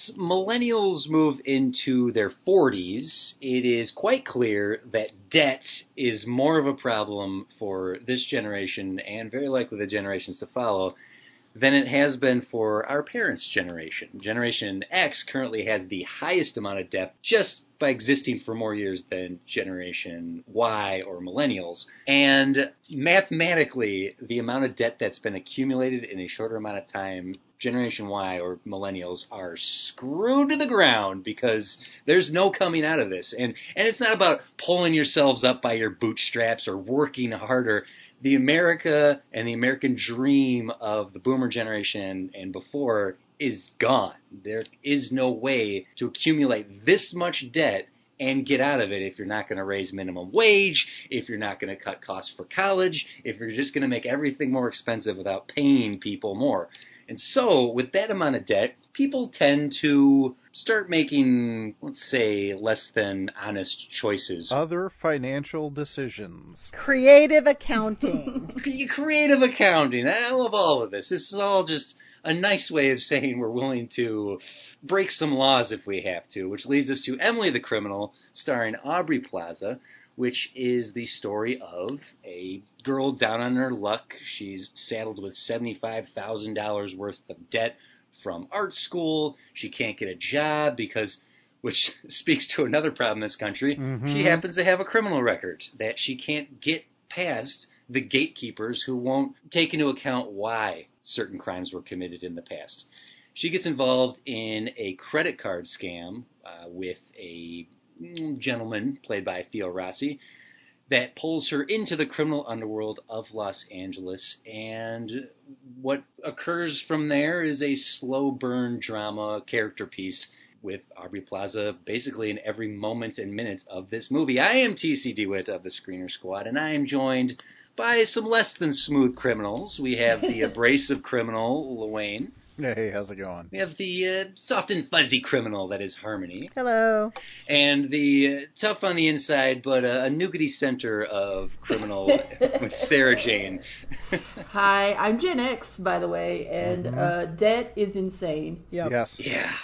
As millennials move into their 40s, it is quite clear that debt is more of a problem for this generation and very likely the generations to follow than it has been for our parents' generation. Generation X currently has the highest amount of debt just by existing for more years than Generation Y or Millennials. And mathematically, the amount of debt that's been accumulated in a shorter amount of time, Generation Y or Millennials are screwed to the ground because there's no coming out of this. And, and it's not about pulling yourselves up by your bootstraps or working harder the America and the American dream of the boomer generation and before is gone. There is no way to accumulate this much debt and get out of it if you're not going to raise minimum wage, if you're not going to cut costs for college, if you're just going to make everything more expensive without paying people more. And so, with that amount of debt, people tend to start making, let's say, less than honest choices. Other financial decisions. Creative accounting. Creative accounting. I love all of this. This is all just a nice way of saying we're willing to break some laws if we have to, which leads us to Emily the Criminal, starring Aubrey Plaza, which is the story of a girl down on her luck. She's saddled with $75,000 worth of debt from art school. She can't get a job because, which speaks to another problem in this country, Mhm. she happens to have a criminal record that she can't get past the gatekeepers who won't take into account why certain crimes were committed in the past. She gets involved in a credit card scam uh, with a mm, gentleman played by Theo Rossi that pulls her into the criminal underworld of Los Angeles. And what occurs from there is a slow burn drama character piece with Aubrey Plaza basically in every moment and minute of this movie. I am TC DeWitt of the Screener Squad, and I am joined by some less than smooth criminals. We have the abrasive criminal, Luane. Hey, how's it going? We have the uh, soft and fuzzy criminal, that is Harmony. Hello. And the uh, tough on the inside, but uh, a nougaty center of criminal with Sarah Jane. Hi, I'm Gen X, by the way, and Mhm. uh, debt is insane. Yep. Yes. Yeah,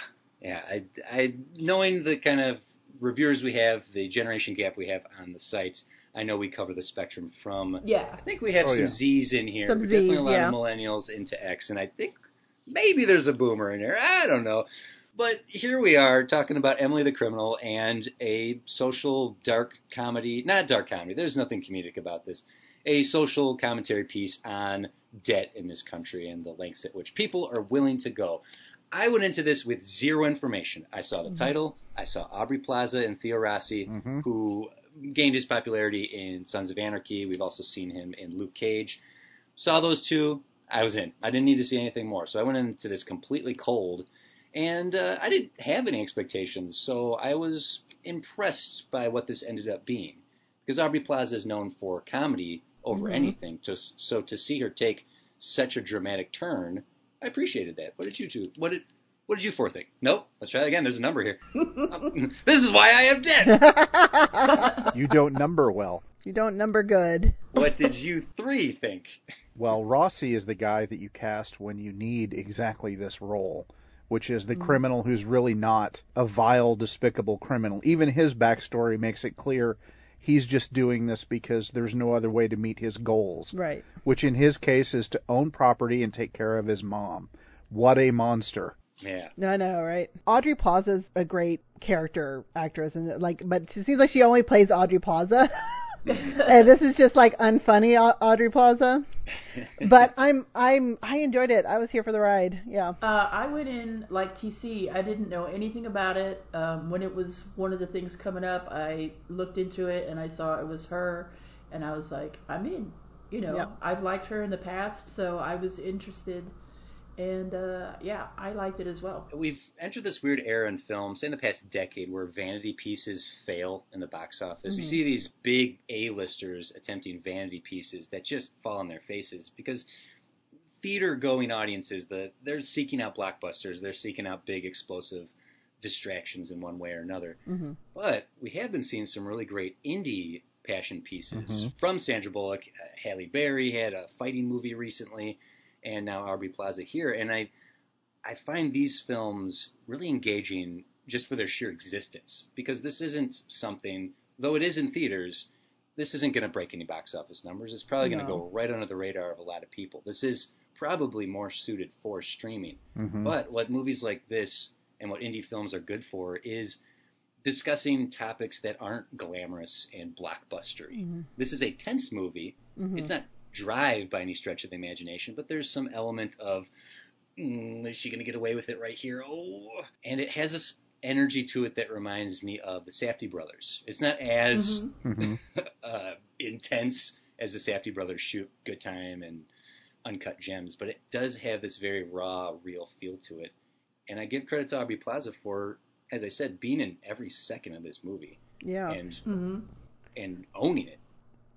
yeah. I, I, knowing the kind of reviewers we have, the generation gap we have on the site, I know we cover the spectrum from. Yeah. I think we have Oh, some yeah. Z's in here. Some but definitely a lot yeah. of millennials into X, and I think maybe there's a boomer in there. I don't know. But here we are talking about Emily the Criminal and a social dark comedy, not dark comedy, there's nothing comedic about this, a social commentary piece on debt in this country and the lengths at which people are willing to go. I went into this with zero information. I saw the title, I saw Aubrey Plaza and Theo Rossi, Mhm. who gained his popularity in Sons of Anarchy. We've also seen him in Luke Cage. Saw those two, I was in. I didn't need to see anything more. So I went into this completely cold, and uh, I didn't have any expectations. So I was impressed by what this ended up being, because Aubrey Plaza is known for comedy over Mhm. anything. Just so to see her take such a dramatic turn, I appreciated that. What did you two? What did what did you four think? Nope. Let's try that again. There's a number here. Um, this is why I have debt. You don't number well. you don't number good. what did you three think? Well, Rossi is the guy that you cast when you need exactly this role, which is the criminal who's really not a vile, despicable criminal. Even his backstory makes it clear he's just doing this because there's no other way to meet his goals, Right. which in his case is to own property and take care of his mom. What a monster. Yeah. No, I know, right? Audrey Plaza's a great character actress, and like, but she seems like she only plays Audrey Plaza. and this is just like unfunny Audrey Plaza. but I'm I'm I enjoyed it. I was here for the ride. Yeah. Uh, I went in like TC. I didn't know anything about it. Um, when it was one of the things coming up, I looked into it and I saw it was her, and I was like, I'm in. You know, Yeah. I've liked her in the past, so I was interested. And uh, yeah, I liked it as well. We've entered this weird era in film, say in the past decade, where vanity pieces fail in the box office. You see these big A-listers attempting vanity pieces that just fall on their faces because theater-going audiences, the they're seeking out blockbusters, they're seeking out big, explosive distractions in one way or another. hmm But we have been seeing some really great indie passion pieces Mhm. from Sandra Bullock. Uh, Halle Berry had a fighting movie recently, and now Aubrey Plaza here. And I, I find these films really engaging just for their sheer existence because this isn't something, though it is in theaters. This isn't going to break any box office numbers. It's probably going to go right under the radar of a lot of people. This is probably more suited for streaming. Mhm. But what movies like this and what indie films are good for is discussing topics that aren't glamorous and blockbustery. Mhm. This is a tense movie. Mhm. It's not drive by any stretch of the imagination, but there's some element of mm, is she going to get away with it right here? Oh, and it has this energy to it that reminds me of the Safdie brothers. It's not as Mhm. Mhm. uh, intense as the Safdie brothers shoot Good Time and Uncut Gems, but it does have this very raw, real feel to it. And I give credit to Aubrey Plaza for, as I said, being in every second of this movie Yeah. and hmm and owning it.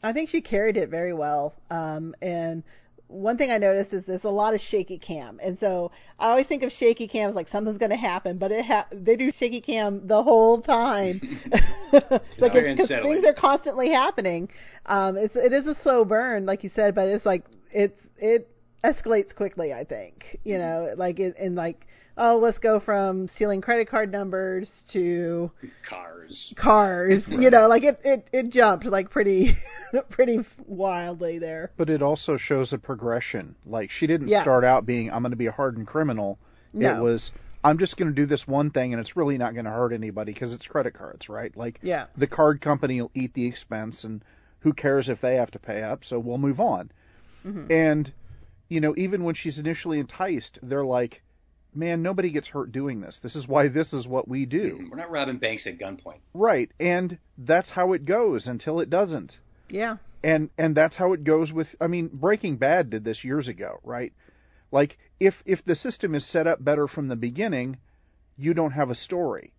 I think she carried it very well. Um, and one thing I noticed is there's a lot of shaky cam, and so I always think of shaky cam as like something's going to happen, but it ha- they do shaky cam the whole time. like because things are constantly happening. Um, it's it is a slow burn, like you said, but it's like it's it escalates quickly. I think you know, like in, and like oh, let's go from stealing credit card numbers to Cars. cars. You know, like it it it jumped like pretty pretty wildly there. But it also shows a progression. Like she didn't Yeah. start out being I'm going to be a hardened criminal. No. It was I'm just going to do this one thing and it's really not going to hurt anybody because it's credit cards, right? Like Yeah. the card company will eat the expense and who cares if they have to pay up, so we'll move on. Mm-hmm. And you know, even when she's initially enticed, they're like, "Man, nobody gets hurt doing this. This is why this is what we do." We're not robbing banks at gunpoint. Right. And that's how it goes until it doesn't. Yeah. and and that's how it goes with i mean breaking bad did this years ago right like if if the system is set up better from the beginning you don't have a story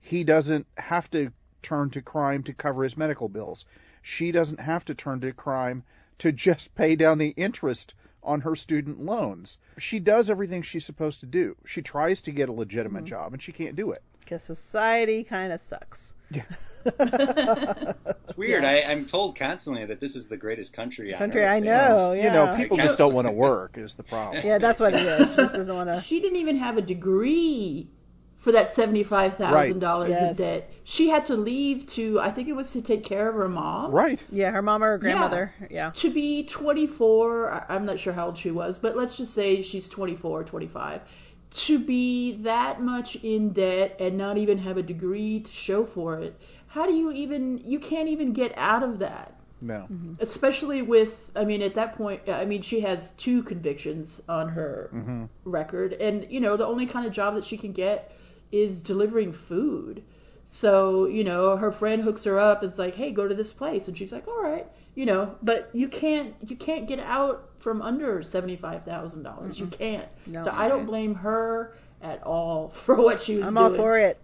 he doesn't have to turn to crime to cover his medical bills she doesn't have to turn to crime to just pay down the interest on her student loans she does everything she's supposed to do she tries to get a legitimate mm-hmm. job and she can't do it Because society kind of sucks. Yeah. It's weird. I, I'm told constantly that this is the greatest country on Country. I know. Yeah. you know people just don't want to work is the problem Yeah, that's what it is. She just doesn't want to. She didn't even have a degree for that seventy-five thousand dollars Yes. in debt. She had to leave to, I think it was to take care of her mom. right Yeah, her mom or her grandmother. Yeah. To be 24, I- I'm not sure how old she was, but let's just say she's 24 or 25. To be that much in debt and not even have a degree to show for it, how do you even, you can't even get out of that. no Especially with, I mean, at that point, I mean, she has two convictions on her hmm record, and you know, the only kind of job that she can get is delivering food. So, you know, her friend hooks her up and it's like, "Hey, go to this place." And she's like, "All right." You know, but you can't you can't get out from under 75,000. dollars You can't. No. So I don't blame her at all for what she was I'm doing. all for it.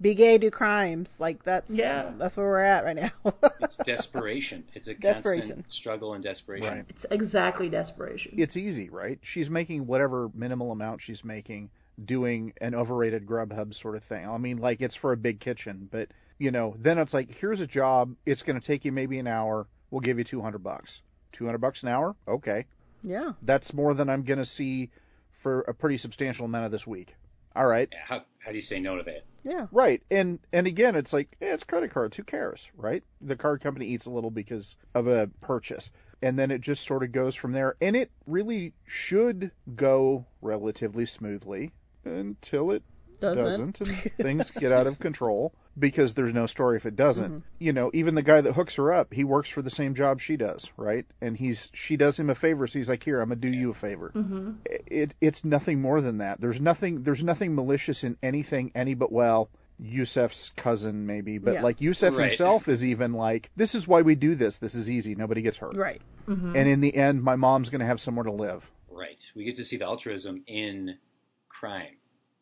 Be gay, do crimes. Like that's Yeah. That's where we're at right now. It's desperation. It's a Desperation. constant struggle and desperation. Right. It's exactly desperation. it's easy, right? She's making whatever minimal amount she's making doing an overrated Grubhub sort of thing. I mean, like it's for a big kitchen, but you know, then it's like here's a job. It's going to take you maybe an hour. We'll give you 200 bucks. 200 bucks an hour? Okay. yeah. That's more than I'm going to see for a pretty substantial amount of this week. All right. How, how do you say no to that? Yeah. Right. And and again, it's like eh, it's credit cards. Who cares, right? The card company eats a little because of a purchase, and then it just sort of goes from there. And it really should go relatively smoothly until it Doesn't. doesn't, and things get out of control. because there's no story if it doesn't. Mm-hmm. You know, even the guy that hooks her up, he works for the same job she does, right? And he's she does him a favor, so he's like, "Here, I'm gonna do you a favor." Mm-hmm. It it's nothing more than that. There's nothing there's nothing malicious in anything any but well. Yusef's cousin, maybe, but Yeah. like Yusef Right. himself is even like, this is why we do this. This is easy. Nobody gets hurt. Right. Mm-hmm. And in the end, my mom's going to have somewhere to live. Right. We get to see the altruism in crime.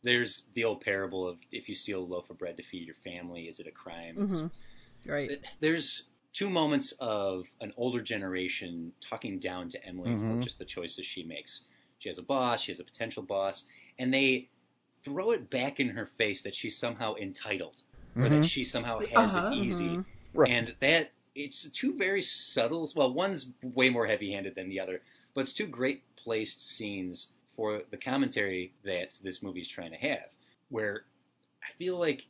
There's the old parable of if you steal a loaf of bread to feed your family, is it a crime? It's- hmm Right. There's two moments of an older generation talking down to Emily Mhm. for just the choices she makes. She has a boss, she has a potential boss, and they throw it back in her face that she's somehow entitled or Mhm. that she somehow has Uh-huh. it easy. Mhm. Right. And that it's two very subtle. Well, one's way more heavy-handed than the other, but it's two great placed scenes for the commentary that this movie is trying to have. Where I feel like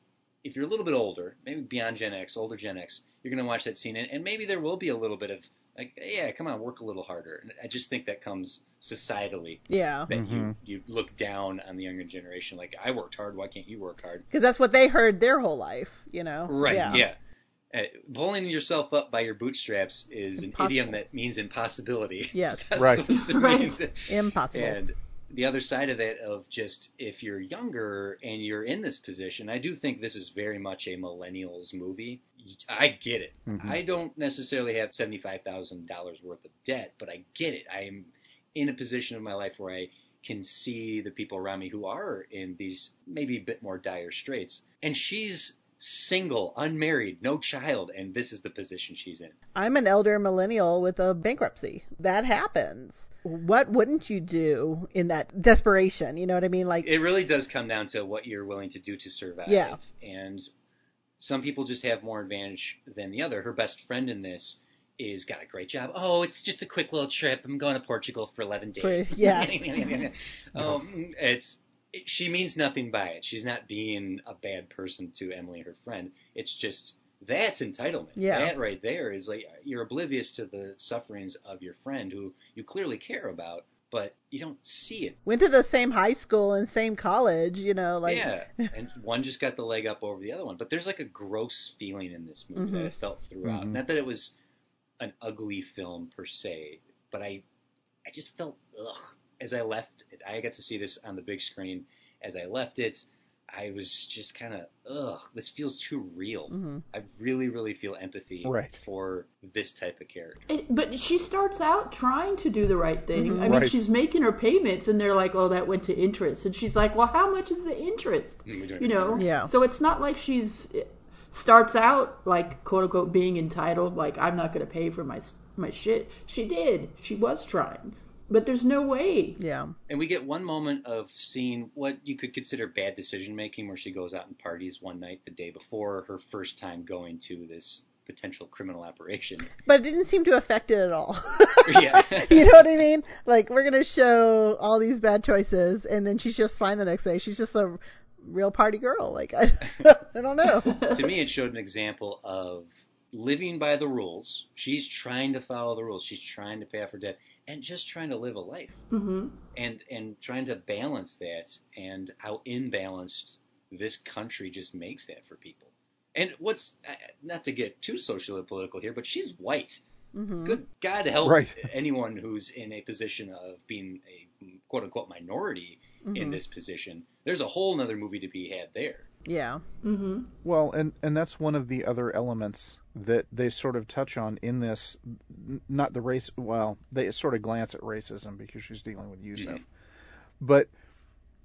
if you're a little bit older, maybe beyond Gen X, older Gen X, you're going to watch that scene, and, and maybe there will be a little bit of like, yeah, come on, work a little harder. And I just think that comes societally Yeah. that Mhm. you you look down on the younger generation. Like, I worked hard, why can't you work hard? Because that's what they heard their whole life. You know. Right. Yeah. Yeah. Uh, pulling yourself up by your bootstraps is Impossible. an idiom that means impossibility. Yes. Right. Right. Impossible. And the other side of that, of just if you're younger and you're in this position, I do think this is very much a millennials movie. I get it. Mhm. I don't necessarily have seventy-five thousand dollars worth of debt, but I get it. I am in a position of my life where I can see the people around me who are in these maybe a bit more dire straits. And she's single, unmarried, no child, and this is the position she's in. I'm an elder millennial with a bankruptcy. That happens. What wouldn't you do in that desperation? You know what I mean? Like, It really does come down to what you're willing to do to survive. Yeah. And some people just have more advantage than the other. Her best friend in this is got a great job. Oh, it's just a quick little trip. I'm going to Portugal for 11 days. Yeah. um, it's it, she means nothing by it. She's not being a bad person to Emily, her friend. It's just that's entitlement. Yeah. That right there is like you're oblivious to the sufferings of your friend who you clearly care about, but you don't see it. went to the same high school and same college. You know, like, yeah, and one just got the leg up over the other one. But there's like a gross feeling in this movie that Mhm. I felt throughout. Mhm. Not that it was an ugly film per se, but I, I just felt ugh as I left. it. I got to see this on the big screen. As I left it, I was just kind of ugh. This feels too real. Mhm. I really, really feel empathy Right. for this type of character. It, but she starts out trying to do the right thing. Mhm. I mean, she's making her payments, and they're like, "Oh, that went to interest," and she's like, "Well, how much is the interest?" Mm, we don't You know. remember. Yeah. So it's not like she's starts out like quote unquote being entitled, like I'm not going to pay for my my shit. She did. She was trying, but there's no way. yeah, And we get one moment of seeing what you could consider bad decision making, where she goes out and parties one night the day before her first time going to this potential criminal operation. but it didn't seem to affect it at all. Yeah. you know what I mean? Like, we're gonna show all these bad choices, and then she's just fine the next day. She's just a real party girl. Like, I, I don't know. to me, it showed an example of living by the rules. She's trying to follow the rules. She's trying to pay off her debt and just trying to live a life hmm and and trying to balance that and how imbalanced this country just makes that for people. And what's uh, not to get too socially political here, but she's white. hmm Good God help Right. anyone who's in a position of being a quote unquote minority in Mhm. this position. There's a whole other movie to be had there. Yeah. hmm Well, and and that's one of the other elements that they sort of touch on in this. Not the race. Well, they sort of glance at racism because she's dealing with Yusef, Mhm. but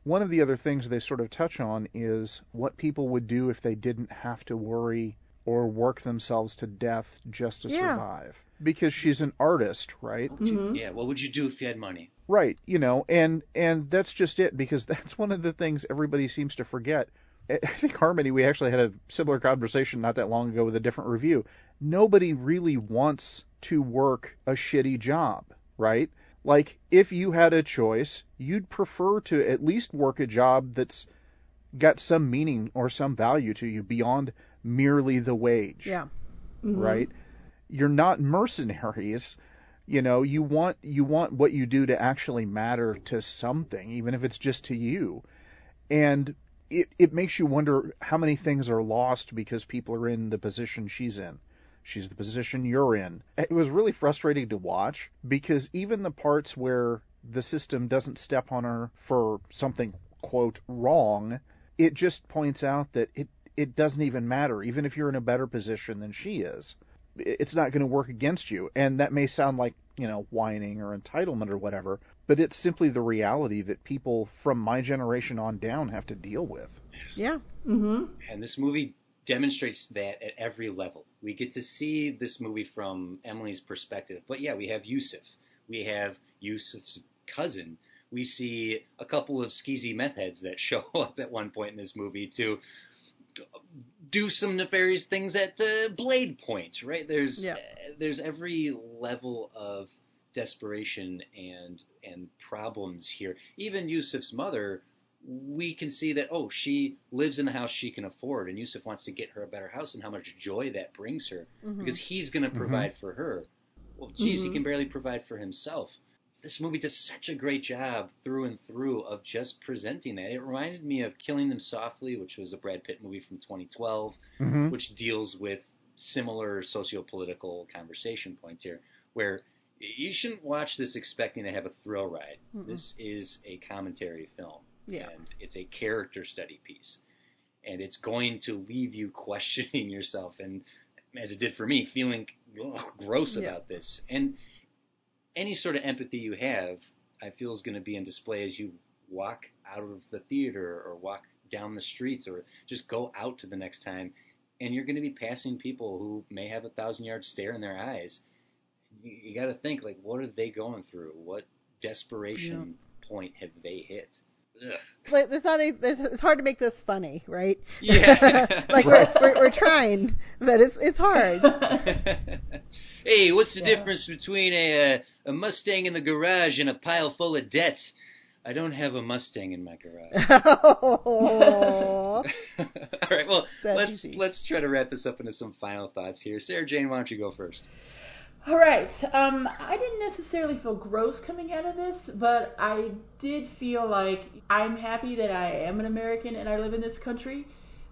one of the other things they sort of touch on is what people would do if they didn't have to worry or work themselves to death just to Yeah. survive. Because she's an artist, right? What would you- Mhm. yeah, what would you do if you had money? Right, you know, and and that's just it because that's one of the things everybody seems to forget. I think Harmony, we actually had a similar conversation not that long ago with a different review. Nobody really wants to work a shitty job, right? Like if you had a choice, you'd prefer to at least work a job that's got some meaning or some value to you beyond merely the wage Yeah. Mm-hmm. right? You're not mercenaries. You know, you want you want what you do to actually matter to something, even if it's just to you. And it, it makes you wonder how many things are lost because people are in the position she's in. She's the position you're in. It was really frustrating to watch because even the parts where the system doesn't step on her for something quote wrong, it just points out that it it doesn't even matter even if you're in a better position than she is. It's not going to work against you. And that may sound like, you know, whining or entitlement or whatever, but it's simply the reality that people from my generation on down have to deal with. Yeah. Mm-hmm. And this movie demonstrates that at every level. We get to see this movie from Emily's perspective. But yeah, we have Yusuf. We have Yusuf's cousin. We see a couple of skeezy meth heads that show up at one point in this movie to do some nefarious things at uh, Blade Point, right? There's Yeah. uh, there's every level of desperation and and problems here. Even Yusuf's mother, we can see that oh, she lives in the house she can afford, and Yusuf wants to get her a better house, and how much joy that brings her Mhm. because he's going to provide for her. Well, geez, he Mhm. can barely provide for himself. This movie does such a great job through and through of just presenting that. It reminded me of Killing Them Softly, which was a Brad Pitt movie from 2012 Mm-hmm. which deals with similar socio-political conversation points here, where you shouldn't watch this expecting to have a thrill ride. Mm-mm. This is a commentary film, Yeah. and it's a character study piece, and it's going to leave you questioning yourself, and as it did for me, feeling ugh, gross Yeah. about this, and any sort of empathy you have, I feel is going to be on display as you walk out of the theater or walk down the streets or just go out to the next time and you're going to be passing people who may have a thousand yard stare in their eyes. You, you got to think like, what are they going through? What desperation point have they hit? Ugh. It's there's not a, there's, it's hard to make this funny, right? Yeah. like we're, we're we're trying, but it's it's hard. hey, what's the Yeah. difference between a, uh, a Mustang in the garage and a pile full of debt? I don't have a Mustang in my garage. Aw. All right, well, That's let's easy. let's try to wrap this up into some final thoughts here. Sarah Jane, why don't you go first? All right. Um, I didn't necessarily feel gross coming out of this, but I did feel like I'm happy that I am an American and I live in this country.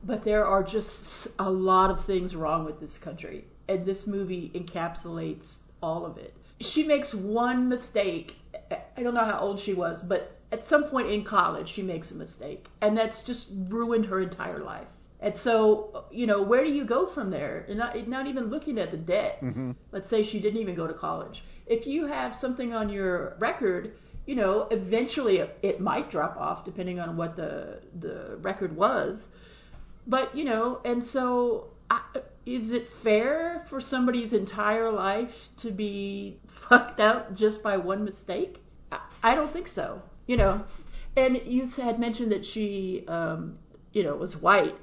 But there are just a lot of things wrong with this country, and this movie encapsulates all of it. She makes one mistake. I don't know how old she was, but at some point in college, she makes a mistake, and that's just ruined her entire life. And so, you know, where do you go from there? And not, not even looking at the debt Mm-hmm. let's say she didn't even go to college. If you have something on your record, you know, eventually it, it might drop off depending on what the the record was. But you know, and so I, is it fair for somebody's entire life to be fucked out just by one mistake? I, I don't think so. You know, and you had mentioned that she, um, you know, was white.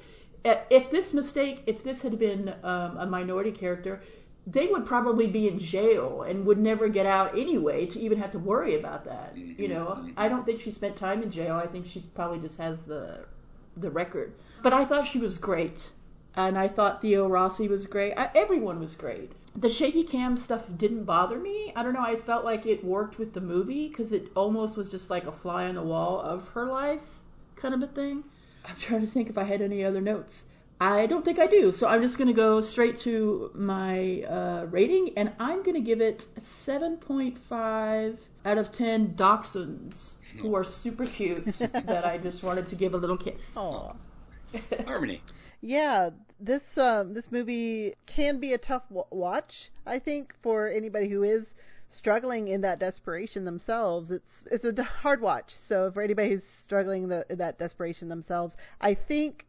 If this mistake, if this had been um, a minority character, they would probably be in jail and would never get out anyway to even have to worry about that. You know, Mhm. I don't think she spent time in jail. I think she probably just has the the record. But I thought she was great, and I thought Theo Rossi was great. I, everyone was great. The shaky cam stuff didn't bother me. I don't know. I felt like it worked with the movie because it almost was just like a fly on the wall of her life, kind of a thing. I'm trying to think if I had any other notes. I don't think I do. So I'm just going to go straight to my uh, rating, and I'm going to give it 7.5 out of 10 dachshunds who are super cute that I just wanted to give a little kiss. Aw. Harmony. Yeah, this um this movie can be a tough w- watch. I think for anybody who is struggling in that desperation themselves, it's it's a hard watch. So for anybody who's struggling the, that desperation themselves, I think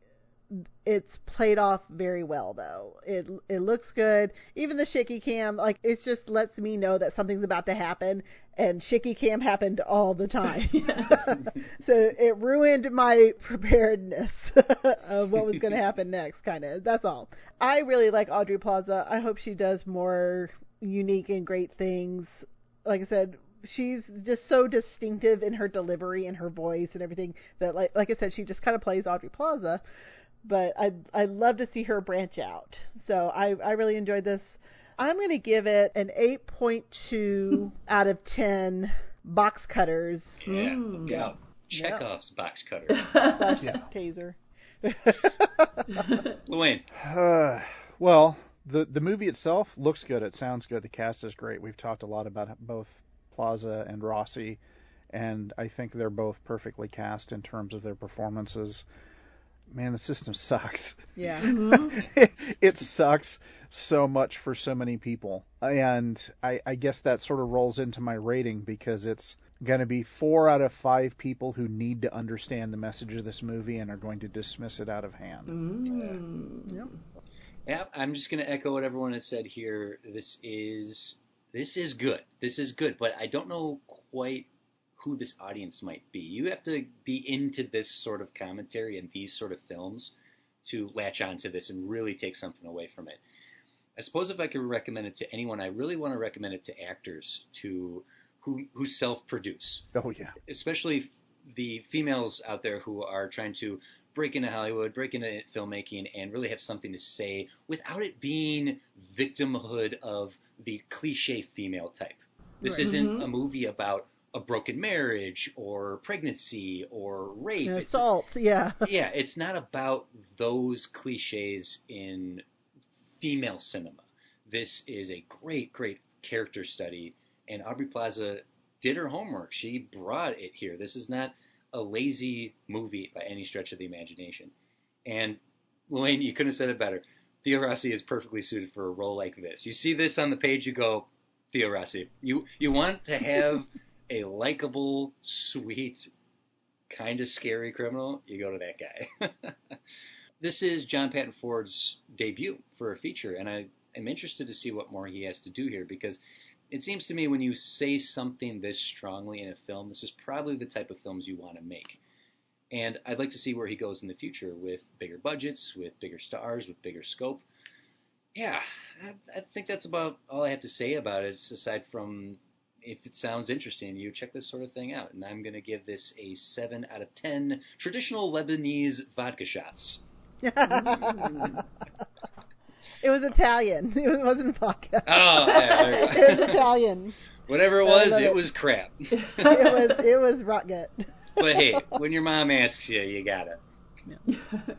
it's played off very well though. It it looks good. Even the shaky cam, like it just lets me know that something's about to happen. And shaky cam happened all the time, so it ruined my preparedness of what was going to happen next. Kind of. That's all. I really like Audrey Plaza. I hope she does more unique and great things. Like I said, she's just so distinctive in her delivery and her voice and everything that, like like I said, she just kind of plays Audrey Plaza but I I love to see her branch out. So I I really enjoyed this. I'm going to give it an 8.2 out of 10 box cutters. Yeah, Mm. look out. Chekhov's box cutter. Slash Yeah. taser. Luane, Uh, well, the the movie itself looks good. It sounds good. The cast is great. We've talked a lot about both Plaza and Rossi, and I think they're both perfectly cast in terms of their performances. Man, the system sucks. Yeah. it sucks so much for so many people, and I, I guess that sort of rolls into my rating because it's going to be four out of five people who need to understand the message of this movie and are going to dismiss it out of hand. Mm. yeah, I'm just going to echo what everyone has said here. This is this is good. This is good, but I don't know quite who this audience might be. You have to be into this sort of commentary and these sort of films to latch onto this and really take something away from it. I suppose if I could recommend it to anyone, I really want to recommend it to actors to who who self-produce Oh yeah. especially the females out there who are trying to break into Hollywood, break into filmmaking, and really have something to say without it being victimhood of the cliche female type. This Right. isn't Mhm. a movie about a broken marriage or pregnancy or rape. And It's- assault. Yeah. yeah, it's not about those cliches in female cinema. This is a great, great character study, and Aubrey Plaza did her homework. She brought it here. This is not a lazy movie by any stretch of the imagination. And Lorraine, you couldn't have said it better. Theo Rossi is perfectly suited for a role like this. You see this on the page, you go, Theo Rossi. You you want to have a likable, sweet, kind of scary criminal, you go to that guy. this is John Patton Ford's debut for a feature, and I am interested to see what more he has to do here because it seems to me when you say something this strongly in a film, this is probably the type of films you want to make. And I'd like to see where he goes in the future with bigger budgets, with bigger stars, with bigger scope. Yeah, I, I think that's about all I have to say about it, aside from if it sounds interesting, you check this sort of thing out. And I'm going to give this a 7 out of 10 traditional Lebanese vodka shots. it was Italian. It wasn't vodka. Oh, yeah, there you go. it was Italian. Whatever it was, it it. was crap. It was it was rock gut. But hey, when your mom asks you, you got it.